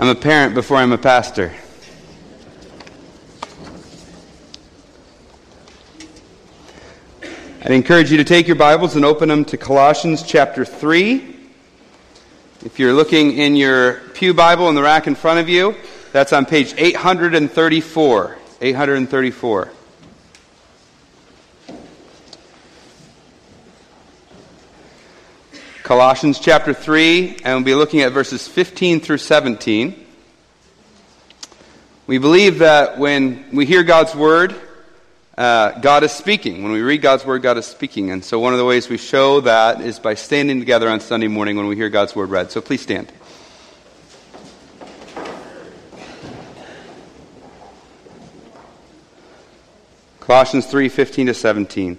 I'm a parent before I'm a pastor. I'd encourage you to take your Bibles and open them to Colossians chapter 3. If you're looking in your Pew Bible in the rack in front of you, that's on page 834. 834. Colossians chapter 3, and we'll be looking at verses 15 through 17. We believe that when we hear God's word, uh, God is speaking. When we read God's word, God is speaking. And so one of the ways we show that is by standing together on Sunday morning when we hear God's word read. So please stand. Colossians 3 15 to 17.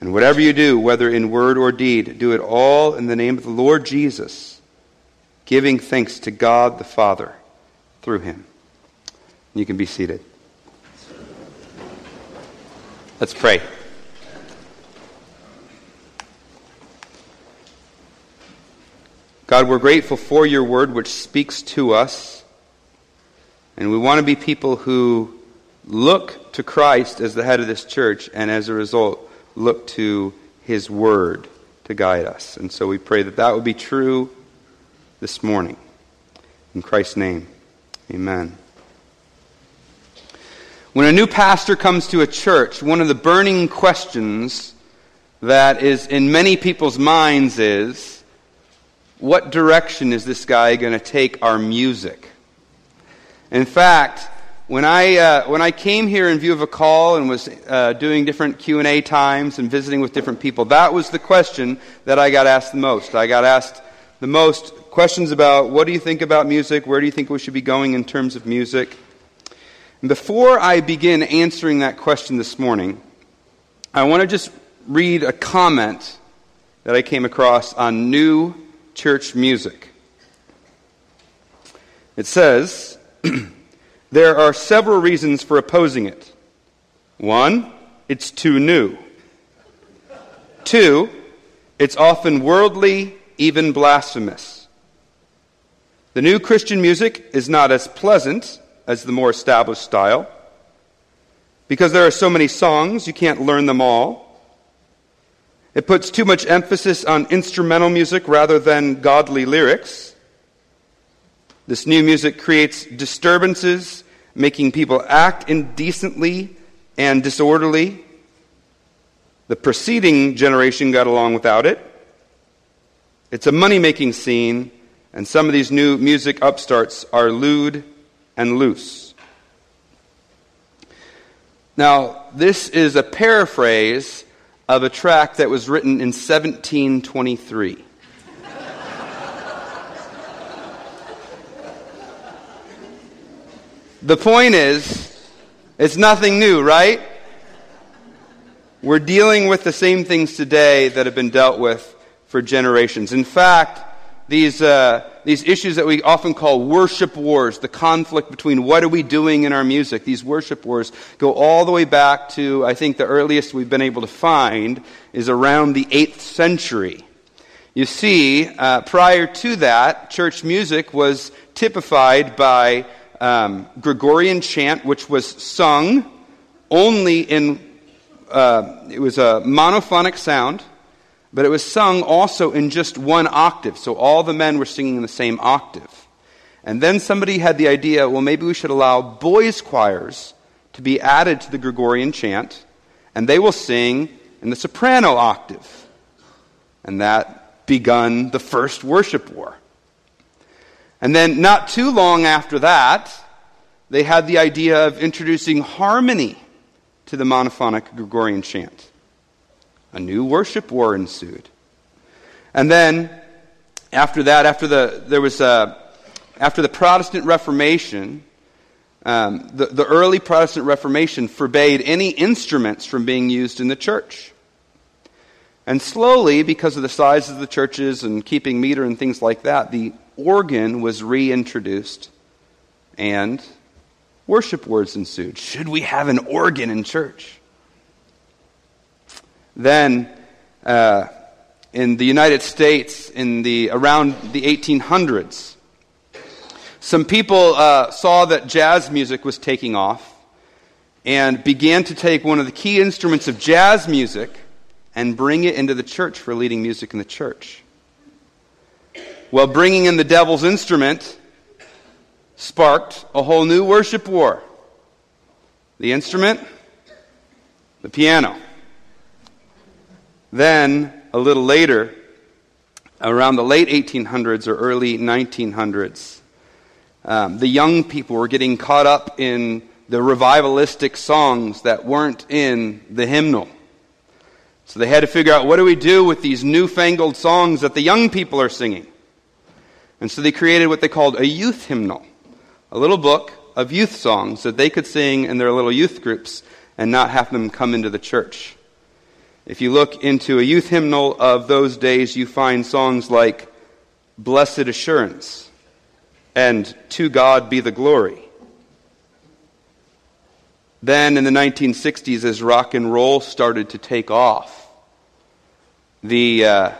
And whatever you do, whether in word or deed, do it all in the name of the Lord Jesus, giving thanks to God the Father through him. You can be seated. Let's pray. God, we're grateful for your word which speaks to us. And we want to be people who look to Christ as the head of this church and as a result look to His Word to guide us. And so we pray that that will be true this morning. In Christ's name, amen. When a new pastor comes to a church, one of the burning questions that is in many people's minds is what direction is this guy going to take our music? In fact, when I, uh, when I came here in view of a call and was uh, doing different Q&A times and visiting with different people, that was the question that I got asked the most. I got asked the most questions about what do you think about music? Where do you think we should be going in terms of music? And before I begin answering that question this morning, I want to just read a comment that I came across on new church music. It says, There are several reasons for opposing it. One, it's too new. Two, it's often worldly, even blasphemous. The new Christian music is not as pleasant as the more established style. Because there are so many songs, you can't learn them all. It puts too much emphasis on instrumental music rather than godly lyrics. This new music creates disturbances, making people act indecently and disorderly. The preceding generation got along without it. It's a money making scene, and some of these new music upstarts are lewd and loose. Now, this is a paraphrase of a track that was written in 1723. The point is, it's nothing new, right? We're dealing with the same things today that have been dealt with for generations. In fact, these, uh, these issues that we often call worship wars, the conflict between what are we doing in our music, these worship wars go all the way back to, I think the earliest we've been able to find is around the 8th century. You see, uh, prior to that, church music was typified by um, Gregorian chant, which was sung only in, uh, it was a monophonic sound, but it was sung also in just one octave. So all the men were singing in the same octave. And then somebody had the idea well, maybe we should allow boys' choirs to be added to the Gregorian chant, and they will sing in the soprano octave. And that begun the first worship war. And then, not too long after that, they had the idea of introducing harmony to the monophonic Gregorian chant. A new worship war ensued. And then, after that, after the, there was a, after the Protestant Reformation, um, the, the early Protestant Reformation forbade any instruments from being used in the church. And slowly, because of the size of the churches and keeping meter and things like that, the organ was reintroduced and worship words ensued. Should we have an organ in church? Then, uh, in the United States, in the around the 1800s, some people uh, saw that jazz music was taking off and began to take one of the key instruments of jazz music and bring it into the church for leading music in the church. Well, bringing in the devil's instrument sparked a whole new worship war. The instrument, the piano. Then, a little later, around the late 1800s or early 1900s, um, the young people were getting caught up in the revivalistic songs that weren't in the hymnal. So they had to figure out what do we do with these newfangled songs that the young people are singing? And so they created what they called a youth hymnal, a little book of youth songs that they could sing in their little youth groups and not have them come into the church. If you look into a youth hymnal of those days, you find songs like Blessed Assurance and To God Be the Glory. Then in the 1960s, as rock and roll started to take off, the, uh,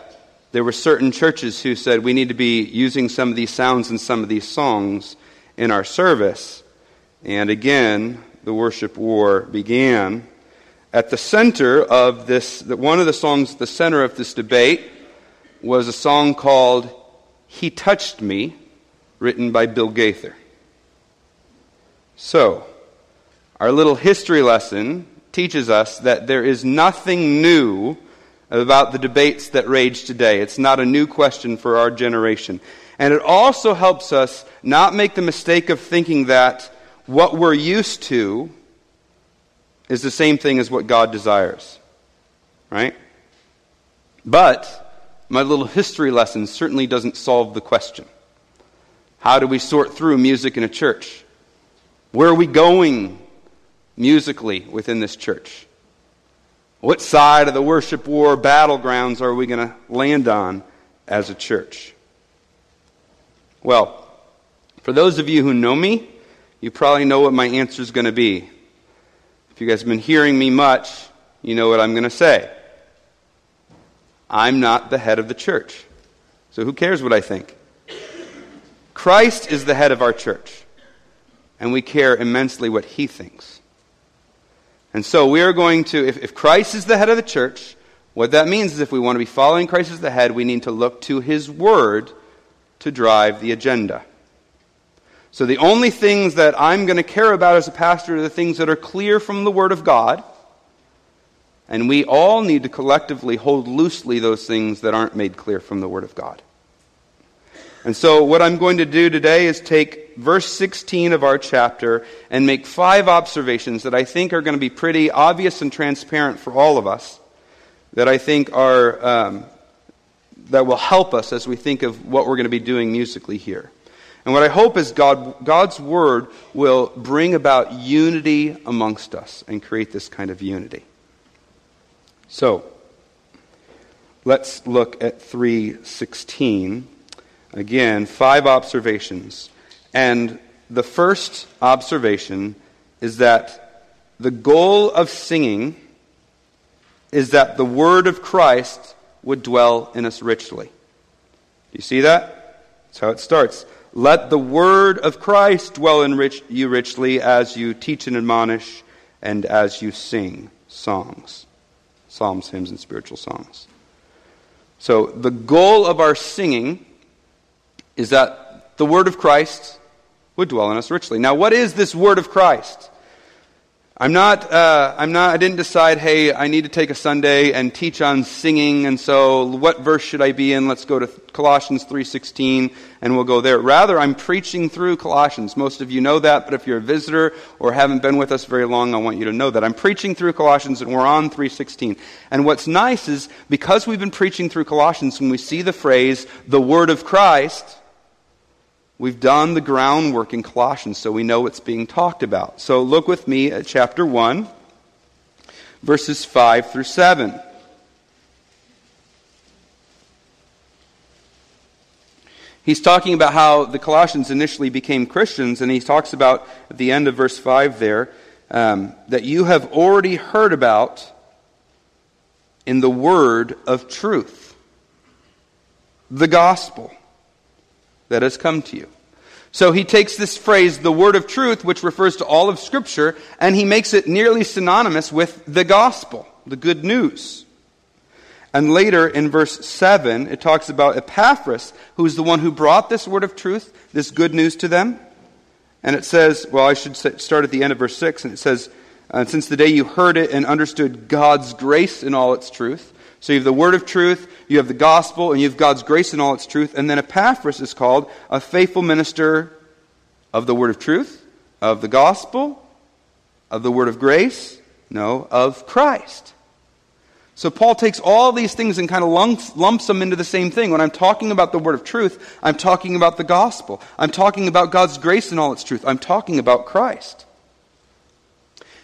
there were certain churches who said we need to be using some of these sounds and some of these songs in our service. And again, the worship war began. At the center of this, one of the songs at the center of this debate was a song called He Touched Me written by Bill Gaither. So, our little history lesson teaches us that there is nothing new about the debates that rage today. It's not a new question for our generation. And it also helps us not make the mistake of thinking that what we're used to is the same thing as what God desires. Right? But my little history lesson certainly doesn't solve the question. How do we sort through music in a church? Where are we going musically within this church? What side of the worship war battlegrounds are we going to land on as a church? Well, for those of you who know me, you probably know what my answer is going to be. If you guys have been hearing me much, you know what I'm going to say. I'm not the head of the church. So who cares what I think? Christ is the head of our church, and we care immensely what he thinks. And so we are going to, if, if Christ is the head of the church, what that means is if we want to be following Christ as the head, we need to look to his word to drive the agenda. So the only things that I'm going to care about as a pastor are the things that are clear from the word of God. And we all need to collectively hold loosely those things that aren't made clear from the word of God. And so, what I'm going to do today is take verse 16 of our chapter and make five observations that I think are going to be pretty obvious and transparent for all of us, that I think are, um, that will help us as we think of what we're going to be doing musically here. And what I hope is God, God's word will bring about unity amongst us and create this kind of unity. So, let's look at 316 Again, five observations. And the first observation is that the goal of singing is that the word of Christ would dwell in us richly. Do you see that? That's how it starts. Let the word of Christ dwell in rich, you richly as you teach and admonish and as you sing songs, psalms, hymns, and spiritual songs. So the goal of our singing is that the word of Christ would dwell in us richly. Now, what is this word of Christ? I'm not, uh, I'm not, I didn't decide, hey, I need to take a Sunday and teach on singing, and so what verse should I be in? Let's go to Colossians 3.16, and we'll go there. Rather, I'm preaching through Colossians. Most of you know that, but if you're a visitor or haven't been with us very long, I want you to know that. I'm preaching through Colossians, and we're on 3.16. And what's nice is, because we've been preaching through Colossians, when we see the phrase, the word of Christ, We've done the groundwork in Colossians, so we know what's being talked about. So look with me at chapter 1, verses 5 through 7. He's talking about how the Colossians initially became Christians, and he talks about at the end of verse 5 there um, that you have already heard about in the word of truth, the gospel that has come to you. So he takes this phrase, the word of truth, which refers to all of Scripture, and he makes it nearly synonymous with the gospel, the good news. And later in verse 7, it talks about Epaphras, who is the one who brought this word of truth, this good news to them. And it says, well, I should start at the end of verse 6, and it says, uh, Since the day you heard it and understood God's grace in all its truth. So you have the word of truth, you have the gospel, and you have God's grace in all its truth. And then Epaphras is called a faithful minister of the word of truth, of the gospel, of the word of grace, no, of Christ. So Paul takes all these things and kind of lumps, lumps, them into the same thing. When I'm talking about the word of truth, I'm talking about the gospel. I'm talking about God's grace and all its truth. I'm talking about Christ.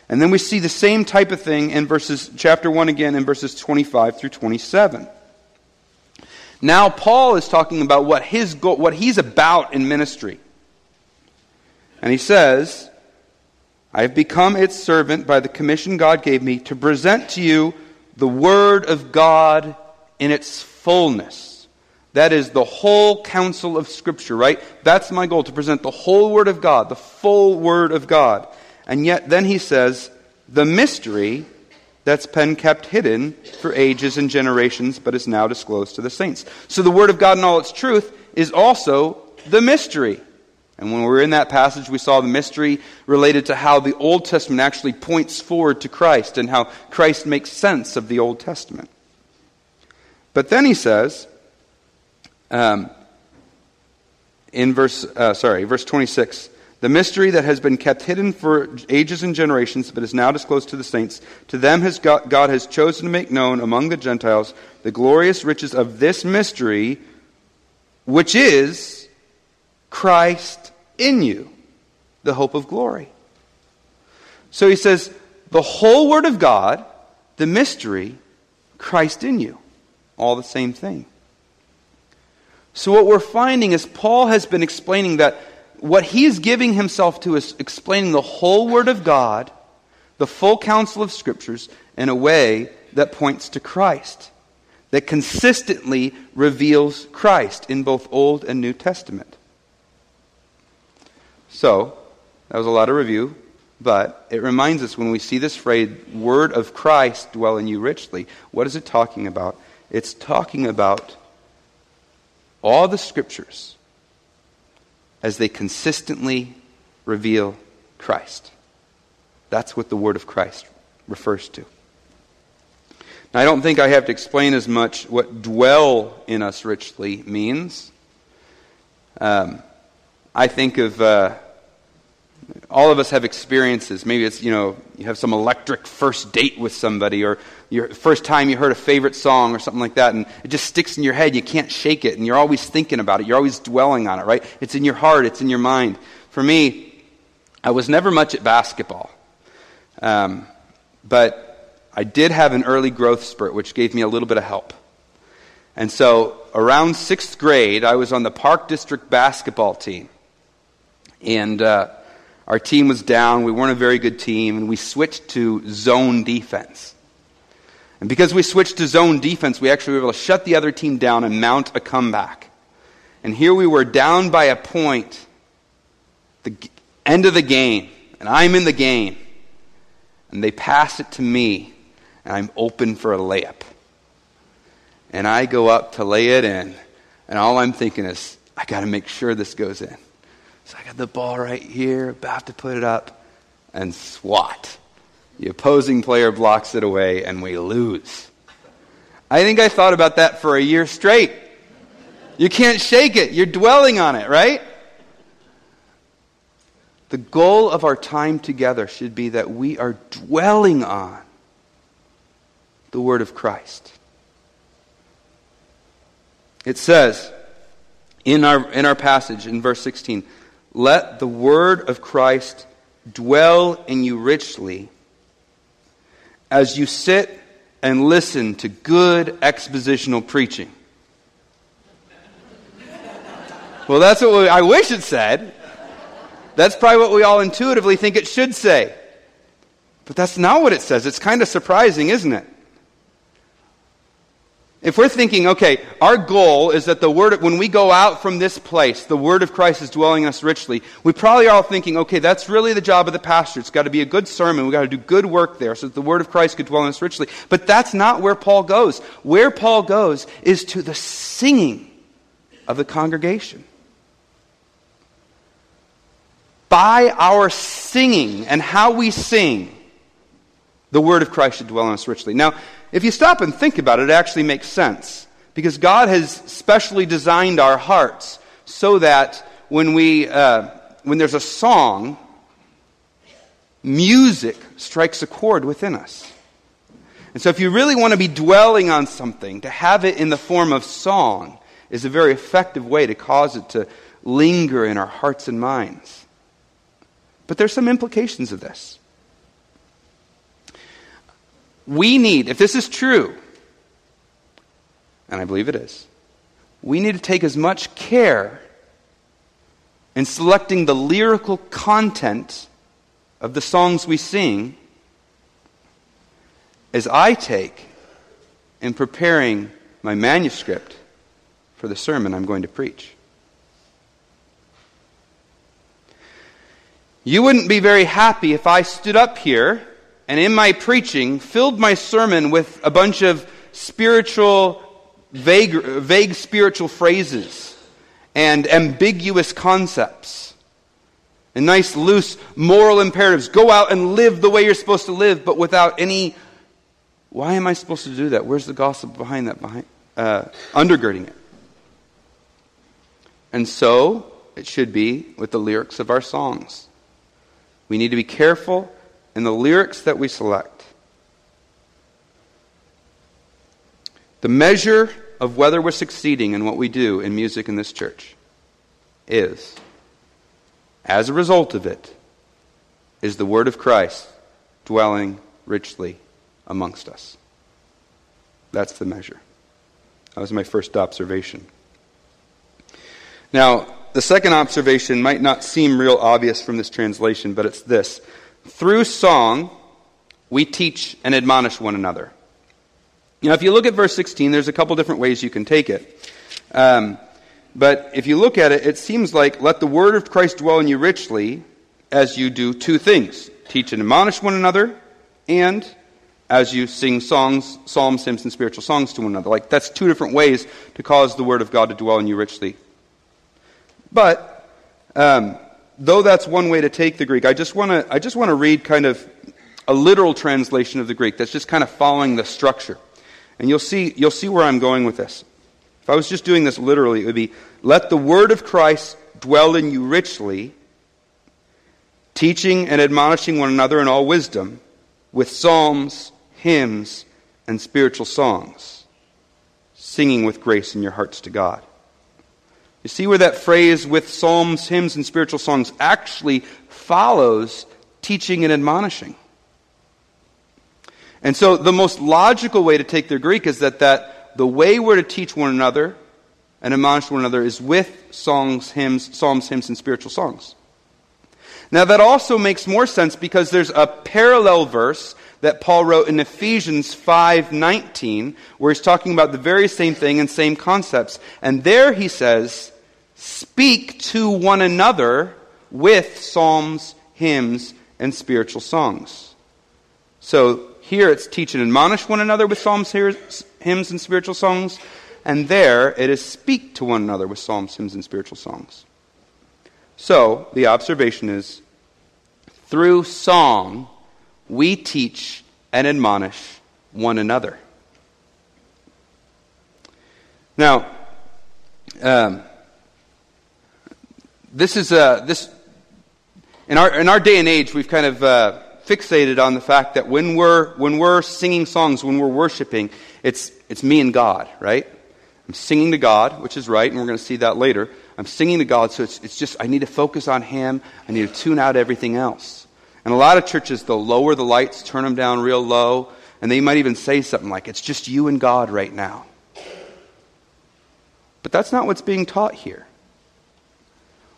And then we see the same type of thing in verses chapter 1 again in verses 25 through 27. Now Paul is talking about what his what he's about in ministry. And he says, I have become its servant by the commission God gave me to present to you the Word of God in its fullness. That is the whole counsel of Scripture, right? That's my goal, to present the whole Word of God, the full Word of God. And yet, then he says, the mystery that's been kept hidden for ages and generations, but is now disclosed to the saints. So the Word of God in all its truth is also the mystery. And when we were in that passage, we saw the mystery related to how the Old Testament actually points forward to Christ and how Christ makes sense of the Old Testament. But then he says, um, in verse, uh, sorry, verse 26, the mystery that has been kept hidden for ages and generations, but is now disclosed to the saints, to them has God, God has chosen to make known among the Gentiles the glorious riches of this mystery, which is Christ in you, the hope of glory. So he says, the whole Word of God, the mystery, Christ in you. All the same thing. So what we're finding is Paul has been explaining that what he's giving himself to is explaining the whole Word of God, the full counsel of Scriptures, in a way that points to Christ, that consistently reveals Christ in both Old and New Testament. So, that was a lot of review, but it reminds us when we see this phrase, word of Christ dwell in you richly, what is it talking about? It's talking about all the scriptures as they consistently reveal Christ. That's what the word of Christ refers to. Now, I don't think I have to explain as much what dwell in us richly means. Um, I think of uh, all of us have experiences. Maybe it's, you know, you have some electric first date with somebody, or your first time you heard a favorite song, or something like that, and it just sticks in your head. You can't shake it, and you're always thinking about it. You're always dwelling on it, right? It's in your heart, it's in your mind. For me, I was never much at basketball. Um, but I did have an early growth spurt, which gave me a little bit of help. And so, around sixth grade, I was on the Park District basketball team. And, uh, our team was down. We weren't a very good team, and we switched to zone defense. And because we switched to zone defense, we actually were able to shut the other team down and mount a comeback. And here we were down by a point, the end of the game, and I'm in the game. And they pass it to me, and I'm open for a layup. And I go up to lay it in, and all I'm thinking is, I got to make sure this goes in. So I got the ball right here, about to put it up, and swat. The opposing player blocks it away, and we lose. I think I thought about that for a year straight. You can't shake it, you're dwelling on it, right? The goal of our time together should be that we are dwelling on the Word of Christ. It says, in our, in our passage in verse 16. Let the word of Christ dwell in you richly as you sit and listen to good expositional preaching. Well, that's what we, I wish it said. That's probably what we all intuitively think it should say. But that's not what it says. It's kind of surprising, isn't it? If we're thinking, okay, our goal is that the word, when we go out from this place, the word of Christ is dwelling in us richly, we probably are all thinking, okay, that's really the job of the pastor. It's got to be a good sermon. We've got to do good work there so that the word of Christ could dwell in us richly. But that's not where Paul goes. Where Paul goes is to the singing of the congregation. By our singing and how we sing, the word of Christ should dwell in us richly. Now, if you stop and think about it, it actually makes sense. Because God has specially designed our hearts so that when, we, uh, when there's a song, music strikes a chord within us. And so, if you really want to be dwelling on something, to have it in the form of song is a very effective way to cause it to linger in our hearts and minds. But there's some implications of this. We need, if this is true, and I believe it is, we need to take as much care in selecting the lyrical content of the songs we sing as I take in preparing my manuscript for the sermon I'm going to preach. You wouldn't be very happy if I stood up here and in my preaching filled my sermon with a bunch of spiritual, vague, vague spiritual phrases and ambiguous concepts and nice, loose moral imperatives. Go out and live the way you're supposed to live, but without any. Why am I supposed to do that? Where's the gossip behind that? Behind uh, undergirding it. And so it should be with the lyrics of our songs. We need to be careful in the lyrics that we select. The measure of whether we're succeeding in what we do in music in this church is, as a result of it, is the word of Christ dwelling richly amongst us. That's the measure. That was my first observation. Now, the second observation might not seem real obvious from this translation, but it's this through song, we teach and admonish one another. Now, if you look at verse 16, there's a couple different ways you can take it. Um, but if you look at it, it seems like let the word of Christ dwell in you richly as you do two things teach and admonish one another, and as you sing songs, psalms, hymns, and spiritual songs to one another. Like, that's two different ways to cause the word of God to dwell in you richly. But, um, though that's one way to take the Greek, I just want to I just want to read kind of a literal translation of the Greek that's just kind of following the structure. And you'll see you'll see where I'm going with this. If I was just doing this literally, it would be let the word of Christ dwell in you richly, teaching and admonishing one another in all wisdom with psalms, hymns, and spiritual songs, singing with grace in your hearts to God. You see where that phrase with psalms, hymns, and spiritual songs actually follows teaching and admonishing. And so the most logical way to take the Greek is that, that the way we're to teach one another and admonish one another is with songs, hymns, psalms, hymns, and spiritual songs. Now that also makes more sense because there's a parallel verse that Paul wrote in Ephesians 5:19 where he's talking about the very same thing and same concepts. And there he says, speak to one another with psalms, hymns, and spiritual songs. So here it's teach and admonish one another with psalms, hymns, and spiritual songs. And there it is speak to one another with psalms, hymns, and spiritual songs. So the observation is through song, we teach and admonish one another. Now, um, this is uh, this in our in our day and age we've kind of uh, fixated on the fact that when we're when we're singing songs when we're worshiping it's it's me and God right I'm singing to God, which is right, and we're going to see that later. I'm singing to God, so it's, it's just, I need to focus on Him. I need to tune out everything else. And a lot of churches, they'll lower the lights, turn them down real low, and they might even say something like, it's just you and God right now. But that's not what's being taught here.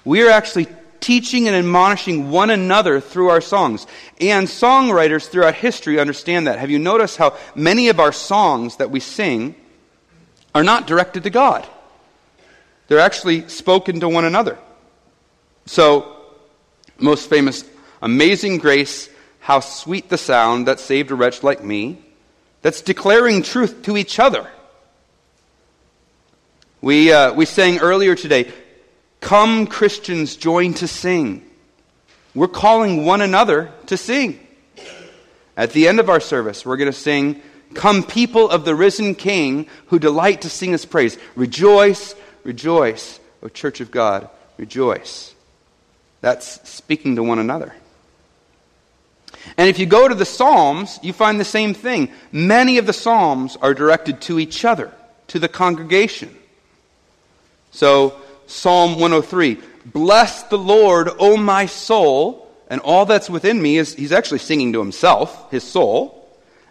We are actually teaching and admonishing one another through our songs. And songwriters throughout history understand that. Have you noticed how many of our songs that we sing are not directed to God? They're actually spoken to one another. So, most famous, Amazing Grace, how sweet the sound that saved a wretch like me. That's declaring truth to each other. We, uh, we sang earlier today, Come, Christians, join to sing. We're calling one another to sing. At the end of our service, we're going to sing, Come, people of the risen King who delight to sing his praise. Rejoice, rejoice, O Church of God, rejoice. That's speaking to one another. And if you go to the Psalms, you find the same thing. Many of the Psalms are directed to each other, to the congregation. So, Psalm 103 Bless the Lord, O my soul, and all that's within me is he's actually singing to himself, his soul.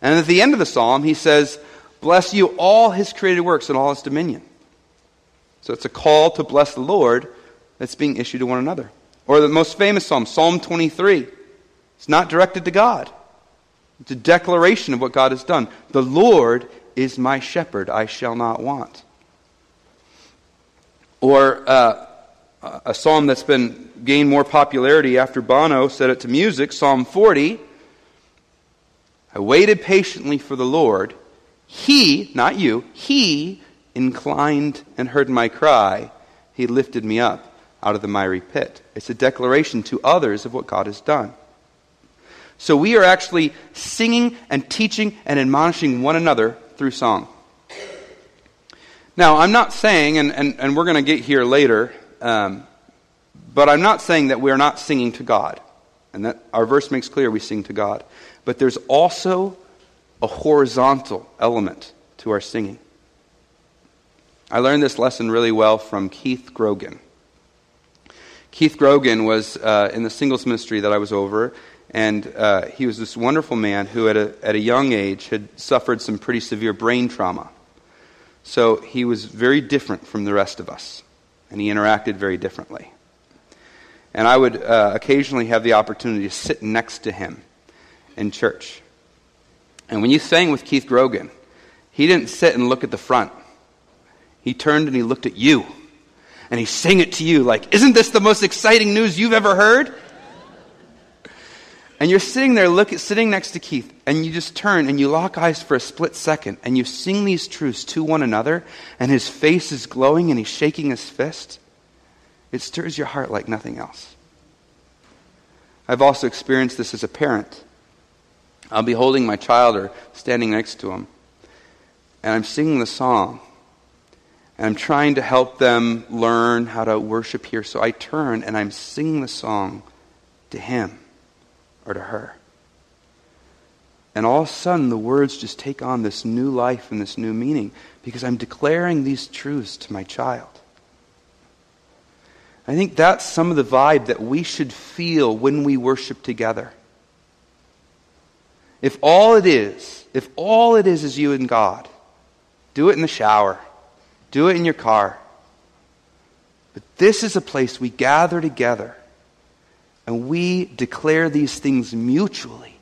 And at the end of the psalm, he says, Bless you all his created works and all his dominion. So it's a call to bless the Lord that's being issued to one another. Or the most famous psalm, Psalm 23. It's not directed to God, it's a declaration of what God has done. The Lord is my shepherd, I shall not want. Or uh, a psalm that's been gained more popularity after Bono set it to music, Psalm 40. I waited patiently for the Lord. He, not you, he inclined and heard my cry. He lifted me up out of the miry pit. It's a declaration to others of what God has done. So we are actually singing and teaching and admonishing one another through song. Now, I'm not saying, and, and, and we're going to get here later, um, but I'm not saying that we're not singing to God. And that our verse makes clear we sing to God. But there's also a horizontal element to our singing. I learned this lesson really well from Keith Grogan. Keith Grogan was uh, in the singles ministry that I was over, and uh, he was this wonderful man who, at a, at a young age, had suffered some pretty severe brain trauma. So he was very different from the rest of us, and he interacted very differently. And I would uh, occasionally have the opportunity to sit next to him in church. And when you sang with Keith Grogan, he didn't sit and look at the front. He turned and he looked at you. And he sang it to you like, Isn't this the most exciting news you've ever heard? And you're sitting there, look, sitting next to Keith, and you just turn and you lock eyes for a split second, and you sing these truths to one another, and his face is glowing and he's shaking his fist. It stirs your heart like nothing else. I've also experienced this as a parent. I'll be holding my child or standing next to him, and I'm singing the song, and I'm trying to help them learn how to worship here. So I turn and I'm singing the song to him or to her. And all of a sudden, the words just take on this new life and this new meaning because I'm declaring these truths to my child. I think that's some of the vibe that we should feel when we worship together. If all it is, if all it is is you and God, do it in the shower, do it in your car. But this is a place we gather together and we declare these things mutually.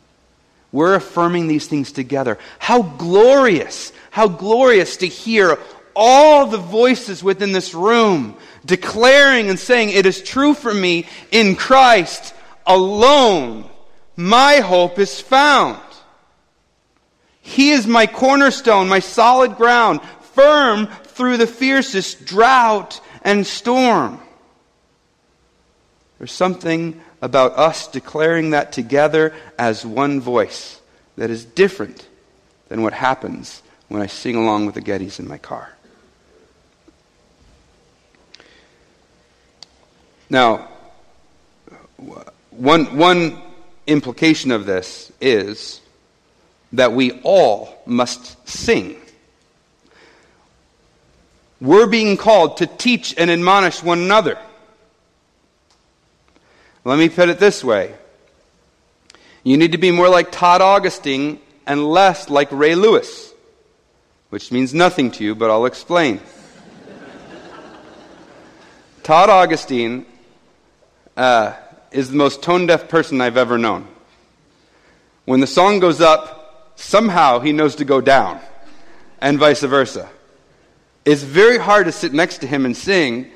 We're affirming these things together. How glorious, how glorious to hear all the voices within this room declaring and saying, It is true for me in Christ alone. My hope is found. He is my cornerstone, my solid ground, firm through the fiercest drought and storm. There's something about us declaring that together as one voice that is different than what happens when I sing along with the Gettys in my car. Now, one, one implication of this is that we all must sing. we're being called to teach and admonish one another. Let me put it this way you need to be more like Todd Augustine and less like Ray Lewis, which means nothing to you, but I'll explain. Todd Augustine uh, is the most tone deaf person I've ever known. When the song goes up, somehow he knows to go down, and vice versa. It's very hard to sit next to him and sing.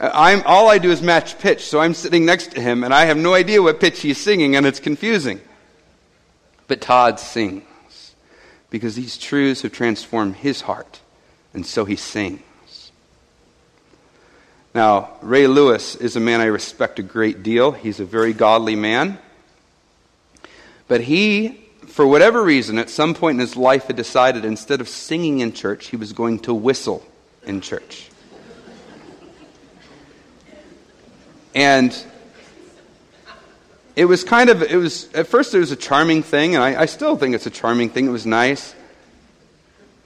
Uh, I'm, all I do is match pitch, so I'm sitting next to him, and I have no idea what pitch he's singing, and it's confusing. But Todd sings because these truths have transformed his heart, and so he sings. Now, Ray Lewis is a man I respect a great deal. He's a very godly man. But he, for whatever reason, at some point in his life had decided instead of singing in church, he was going to whistle in church. And it was kind of, it was, at first it was a charming thing, and I, I still think it's a charming thing. It was nice.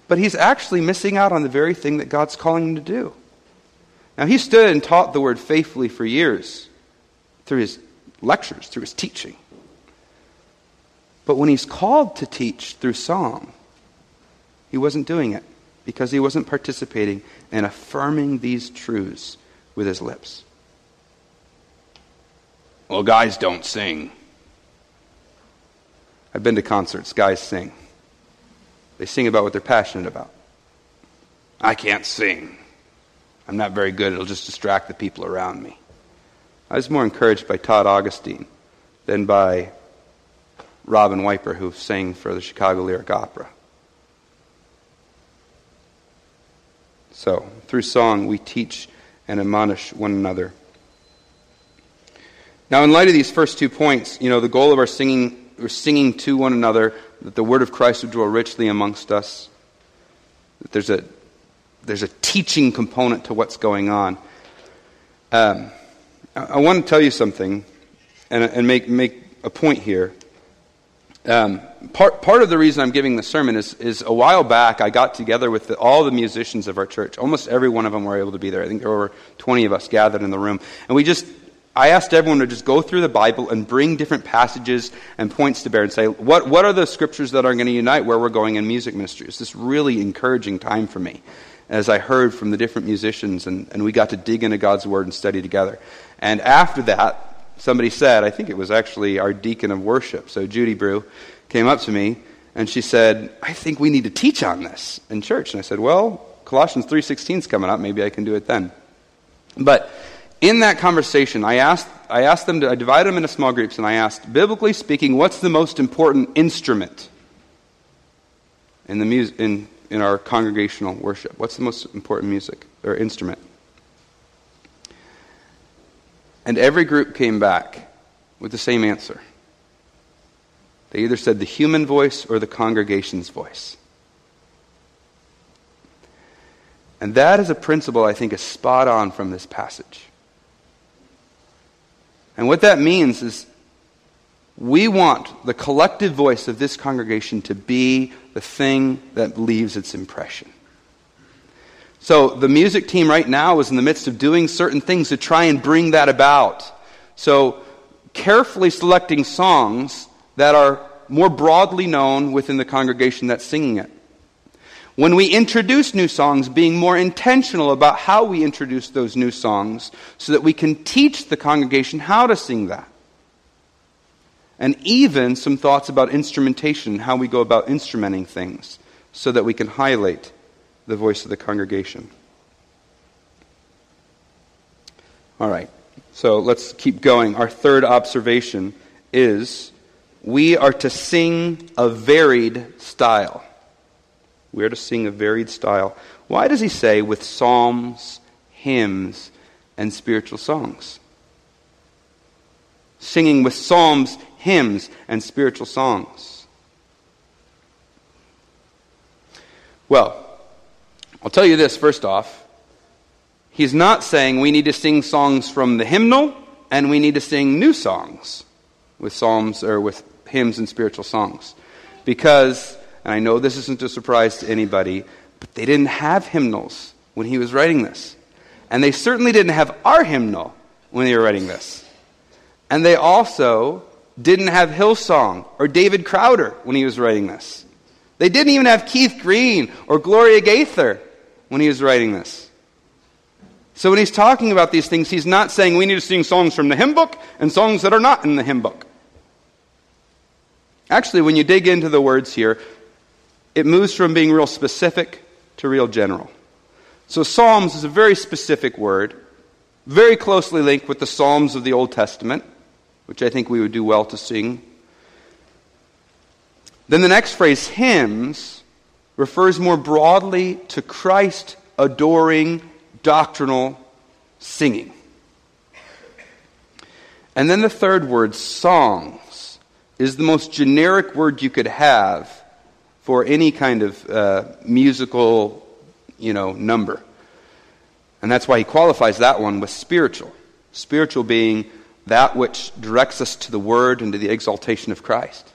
But he's actually missing out on the very thing that God's calling him to do. Now, he stood and taught the word faithfully for years through his lectures, through his teaching. But when he's called to teach through song, he wasn't doing it because he wasn't participating in affirming these truths with his lips. Well, guys don't sing. I've been to concerts, guys sing. They sing about what they're passionate about. I can't sing. I'm not very good. It'll just distract the people around me. I was more encouraged by Todd Augustine than by Robin Wiper, who sang for the Chicago Lyric Opera. So, through song, we teach and admonish one another. Now, in light of these first two points, you know, the goal of our singing, we're singing to one another, that the word of Christ would dwell richly amongst us, that there's a there's a teaching component to what's going on. Um, I, I, want to tell you something and, and make, make a point here. Um, part, part of the reason I'm giving the sermon is, is a while back I got together with the, all the musicians of our church. Almost every one of them were able to be there. I think there were over 20 of us gathered in the room. And we just, I asked everyone to just go through the Bible and bring different passages and points to bear and say, what, what are the scriptures that are going to unite where we're going in music ministry? It's this really encouraging time for me as I heard from the different musicians, and, and we got to dig into God's Word and study together. And after that, somebody said, I think it was actually our deacon of worship, so Judy Brew, came up to me and she said, I think we need to teach on this in church. And I said, Well, Colossians 3.16 is coming up. Maybe I can do it then. But in that conversation, I asked, I asked them to, I divided them into small groups, and I asked, biblically speaking, what's the most important instrument in, the mu- in in our congregational worship? What's the most important music or instrument? And every group came back with the same answer. They either said the human voice or the congregation's voice. And that is a principle I think is spot on from this passage. And what that means is we want the collective voice of this congregation to be the thing that leaves its impression. So the music team right now is in the midst of doing certain things to try and bring that about. So carefully selecting songs that are more broadly known within the congregation that's singing it. When we introduce new songs, being more intentional about how we introduce those new songs so that we can teach the congregation how to sing that and even some thoughts about instrumentation, how we go about instrumenting things, so that we can highlight the voice of the congregation. All right, so let's keep going. Our third observation is we are to sing a varied style. We are to sing a varied style. Why does he say with psalms, hymns, and spiritual songs? Singing with psalms, hymns, and spiritual songs. Well, I'll tell you this first off. He's not saying we need to sing songs from the hymnal and we need to sing new songs with psalms or with hymns and spiritual songs. Because, and I know this isn't a surprise to anybody, but they didn't have hymnals when he was writing this. And they certainly didn't have our hymnal when they were writing this. And they also didn't have Hillsong or David Crowder when he was writing this. They didn't even have Keith Green or Gloria Gaither when he was writing this. So when he's talking about these things, he's not saying we need to sing songs from the hymn book and songs that are not in the hymn book. Actually, when you dig into the words here, it moves from being real specific to real general. So, Psalms is a very specific word, very closely linked with the Psalms of the Old Testament, which I think we would do well to sing. Then the next phrase, hymns, refers more broadly to Christ adoring doctrinal singing. And then the third word, songs, is the most generic word you could have for any kind of uh, musical, you know, number. And that's why he qualifies that one with spiritual. Spiritual being that which directs us to the Word and to the exaltation of Christ.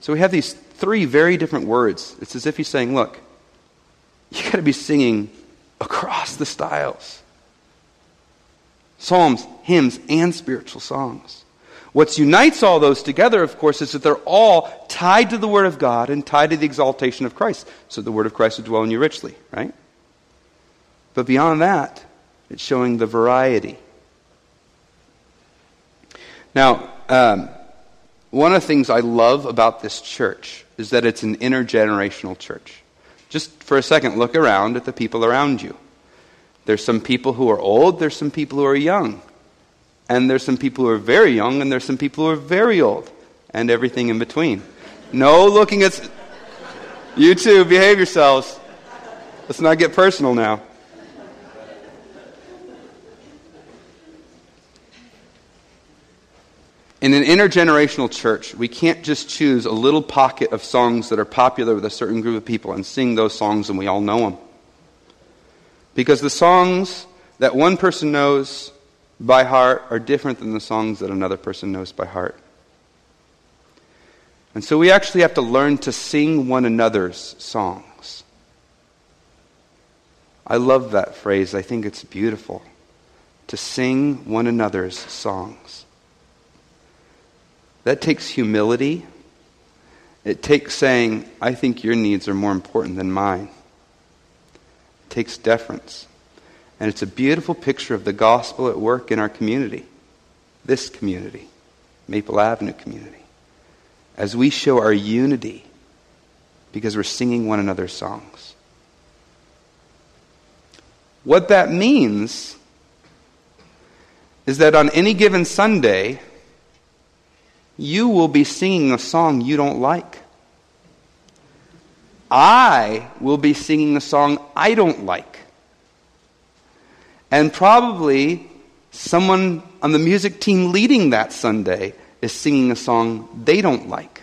So we have these three very different words. It's as if he's saying, look, you got to be singing across the styles psalms, hymns, and spiritual songs. What unites all those together, of course, is that they're all tied to the Word of God and tied to the exaltation of Christ. So the Word of Christ will dwell in you richly, right? But beyond that, it's showing the variety. Now, um, one of the things I love about this church is that it's an intergenerational church. Just for a second, look around at the people around you. There's some people who are old, there's some people who are young. And there's some people who are very young, and there's some people who are very old, and everything in between. No looking at. You two, behave yourselves. Let's not get personal now. In an intergenerational church, we can't just choose a little pocket of songs that are popular with a certain group of people and sing those songs and we all know them. Because the songs that one person knows by heart are different than the songs that another person knows by heart. And so we actually have to learn to sing one another's songs. I love that phrase. I think it's beautiful. To sing one another's songs. That takes humility. It takes saying, I think your needs are more important than mine. It takes deference. And it's a beautiful picture of the gospel at work in our community, this community, Maple Avenue community, as we show our unity because we're singing one another's songs. What that means is that on any given Sunday, you will be singing a song you don't like. I will be singing a song I don't like. And probably someone on the music team leading that Sunday is singing a song they don't like.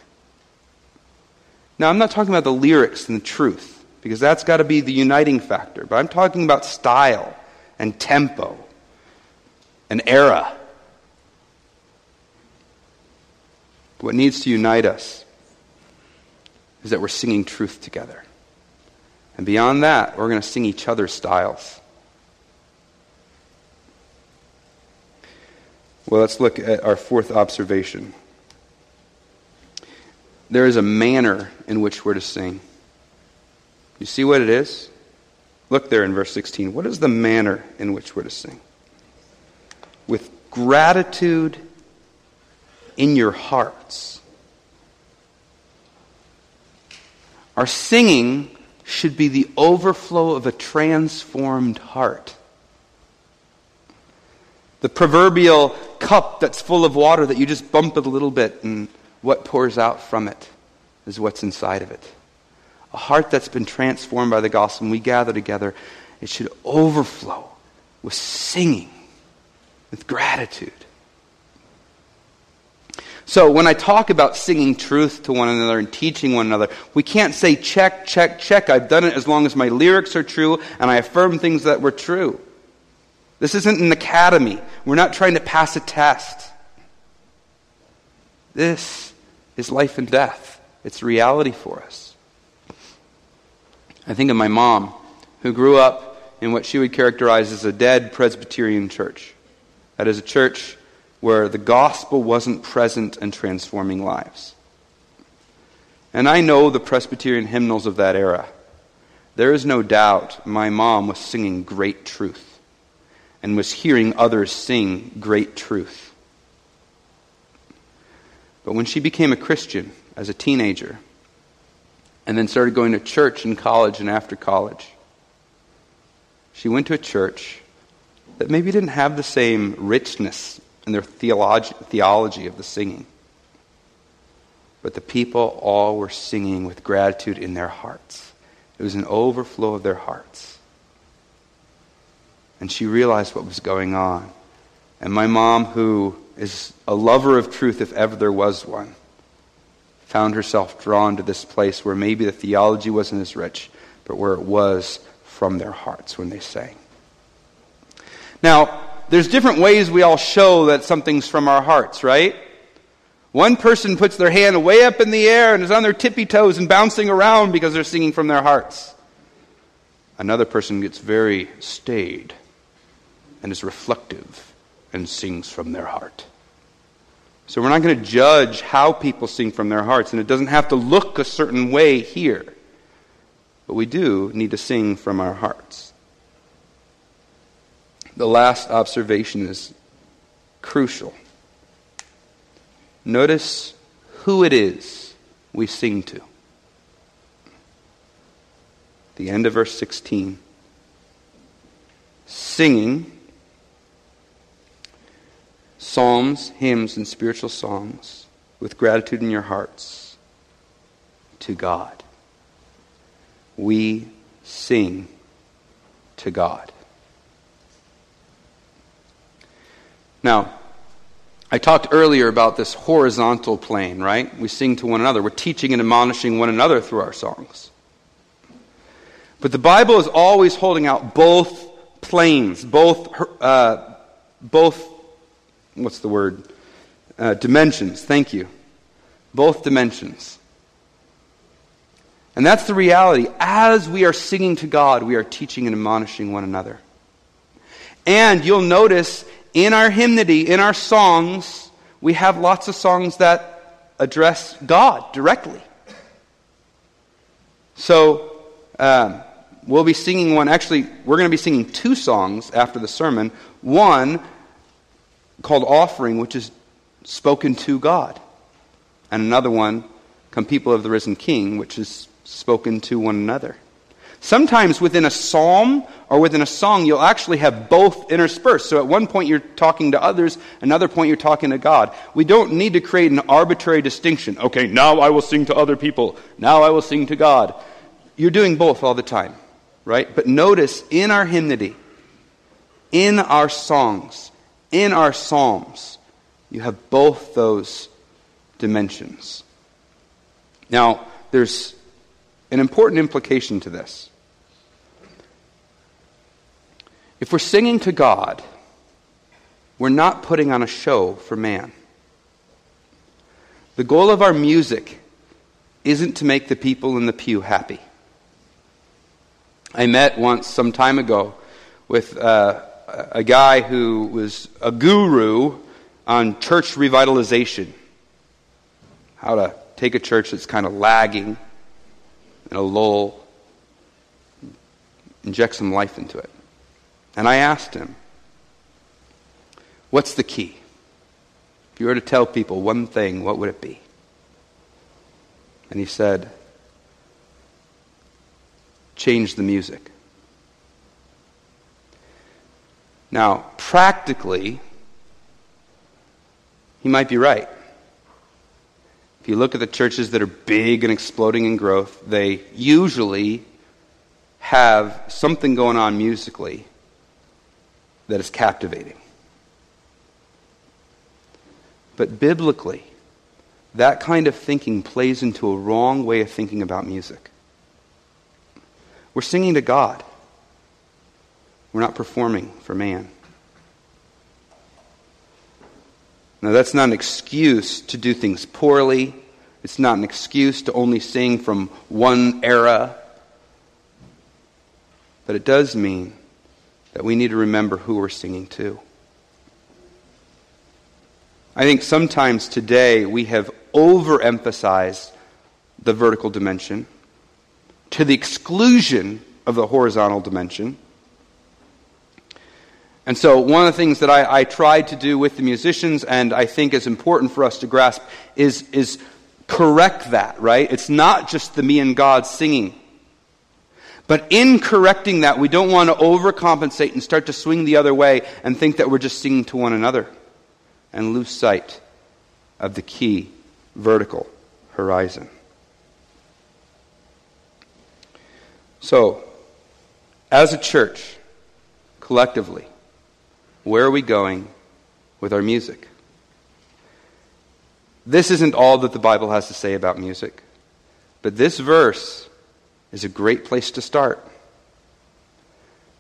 Now, I'm not talking about the lyrics and the truth, because that's got to be the uniting factor, but I'm talking about style and tempo and era. What needs to unite us is that we're singing truth together. And beyond that, we're going to sing each other's styles. Well, let's look at our fourth observation. There is a manner in which we're to sing. You see what it is? Look there in verse 16. What is the manner in which we're to sing? With gratitude in your hearts. Our singing should be the overflow of a transformed heart. The proverbial cup that's full of water that you just bump it a little bit and what pours out from it is what's inside of it. A heart that's been transformed by the gospel, and we gather together, it should overflow with singing, with gratitude. So when I talk about singing truth to one another and teaching one another, we can't say, check, check, check. I've done it as long as my lyrics are true and I affirm things that were true. This isn't an academy. We're not trying to pass a test. This is life and death. It's reality for us. I think of my mom, who grew up in what she would characterize as a dead Presbyterian church. That is a church where the gospel wasn't present and transforming lives. And I know the Presbyterian hymnals of that era. There is no doubt my mom was singing great truth and was hearing others sing great truth. But when she became a Christian as a teenager, and then started going to church in college and after college, she went to a church that maybe didn't have the same richness in their theology, theology of the singing. But the people all were singing with gratitude in their hearts. It was an overflow of their hearts. And she realized what was going on. And my mom, who is a lover of truth if ever there was one, found herself drawn to this place where maybe the theology wasn't as rich, but where it was from their hearts when they sang. Now, there's different ways we all show that something's from our hearts, right? One person puts their hand way up in the air and is on their tippy toes and bouncing around because they're singing from their hearts. Another person gets very staid and is reflective and sings from their heart. So we're not going to judge how people sing from their hearts, and it doesn't have to look a certain way here. But we do need to sing from our hearts. The last observation is crucial. Notice who it is we sing to. The end of verse 16. Singing psalms, hymns, and spiritual songs with gratitude in your hearts to God. We sing to God. Now, I talked earlier about this horizontal plane, right? We sing to one another. We're teaching and admonishing one another through our songs. But the Bible is always holding out both planes, both, uh, both what's the word? Uh, dimensions. Thank you. Both dimensions. And that's the reality. As we are singing to God, we are teaching and admonishing one another. And you'll notice in our hymnody, in our songs, we have lots of songs that address God directly. So, um, we'll be singing one. Actually, we're going to be singing two songs after the sermon. One called offering, which is spoken to God. And another one, Come People of the Risen King, which is spoken to one another. Sometimes within a psalm or within a song, you'll actually have both interspersed. So at one point you're talking to others, another point you're talking to God. We don't need to create an arbitrary distinction. Okay, now I will sing to other people. Now I will sing to God. You're doing both all the time, right? But notice in our hymnody, in our songs, in our Psalms, you have both those dimensions. Now, there's an important implication to this. If we're singing to God, we're not putting on a show for man. The goal of our music isn't to make the people in the pew happy. I met once some time ago with uh, a guy who was a guru on church revitalization. How to take a church that's kind of lagging in a lull, inject some life into it. And I asked him, What's the key? If you were to tell people one thing, what would it be? And he said, Change the music. Now, practically, he might be right. If you look at the churches that are big and exploding in growth, they usually have something going on musically that is captivating. But biblically, that kind of thinking plays into a wrong way of thinking about music. We're singing to God. We're not performing for man. Now, that's not an excuse to do things poorly. It's not an excuse to only sing from one era. But it does mean that we need to remember who we're singing to. I think sometimes today we have overemphasized the vertical dimension to the exclusion of the horizontal dimension. And so, one of the things that I, I tried to do with the musicians, and I think is important for us to grasp, is, is correct that, right? It's not just the me and God singing. But in correcting that, we don't want to overcompensate and start to swing the other way and think that we're just singing to one another and lose sight of the key vertical horizon. So, as a church, collectively, where are we going with our music? This isn't all that the Bible has to say about music, but this verse is a great place to start.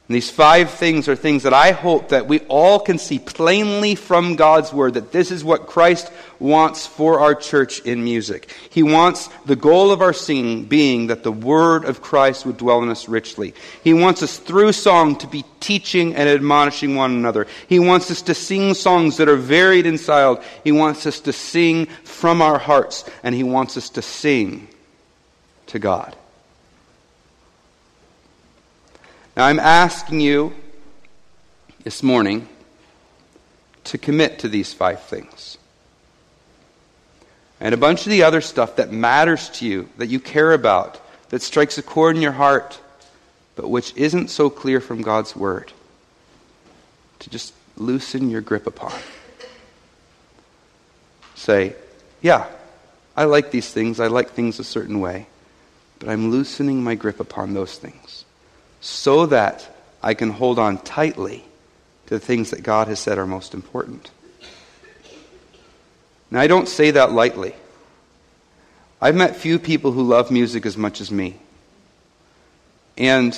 And these five things are things that I hope that we all can see plainly from God's Word that this is what Christ wants for our church in music. He wants the goal of our singing being that the Word of Christ would dwell in us richly. He wants us through song to be teaching and admonishing one another. He wants us to sing songs that are varied and styled. He wants us to sing from our hearts, and He wants us to sing to God. Now, I'm asking you this morning to commit to these five things. And a bunch of the other stuff that matters to you, that you care about, that strikes a chord in your heart, but which isn't so clear from God's Word, to just loosen your grip upon. Say, yeah, I like these things, I like things a certain way, but I'm loosening my grip upon those things so that I can hold on tightly to the things that God has said are most important. Now, I don't say that lightly. I've met few people who love music as much as me. And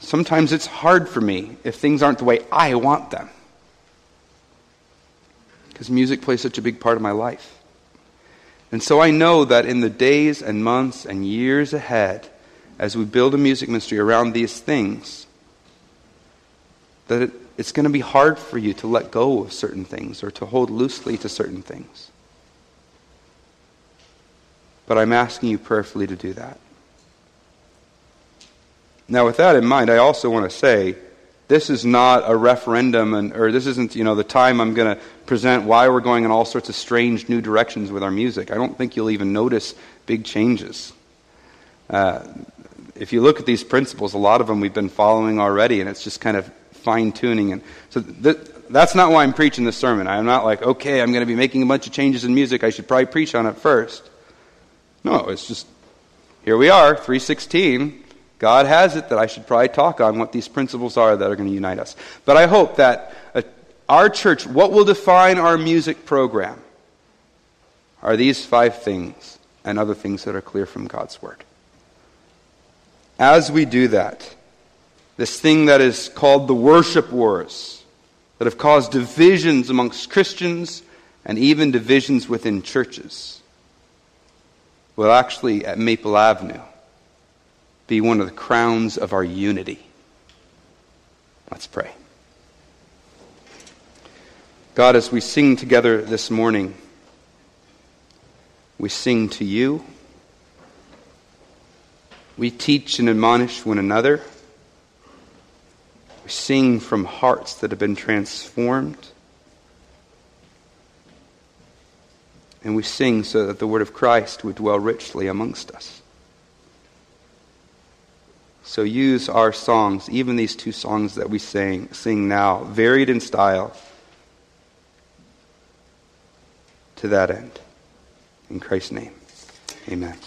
sometimes it's hard for me if things aren't the way I want them. Because music plays such a big part of my life. And so I know that in the days and months and years ahead, as we build a music ministry around these things, that it, it's going to be hard for you to let go of certain things or to hold loosely to certain things. But I'm asking you prayerfully to do that. Now, with that in mind, I also want to say this is not a referendum, and, or this isn't you know the time I'm going to present why we're going in all sorts of strange new directions with our music. I don't think you'll even notice big changes. Uh, if you look at these principles, a lot of them we've been following already, and it's just kind of fine tuning. And so th- that's not why I'm preaching this sermon. I'm not like, okay, I'm going to be making a bunch of changes in music. I should probably preach on it first. No, it's just here we are, 316. God has it that I should probably talk on what these principles are that are going to unite us. But I hope that uh, our church, what will define our music program, are these five things and other things that are clear from God's Word. As we do that, this thing that is called the worship wars, that have caused divisions amongst Christians and even divisions within churches, will actually, at Maple Avenue, be one of the crowns of our unity. Let's pray. God, as we sing together this morning, we sing to you. We teach and admonish one another. We sing from hearts that have been transformed. And we sing so that the word of Christ would dwell richly amongst us. So use our songs, even these two songs that we sing, sing now, varied in style, to that end. In Christ's name, amen.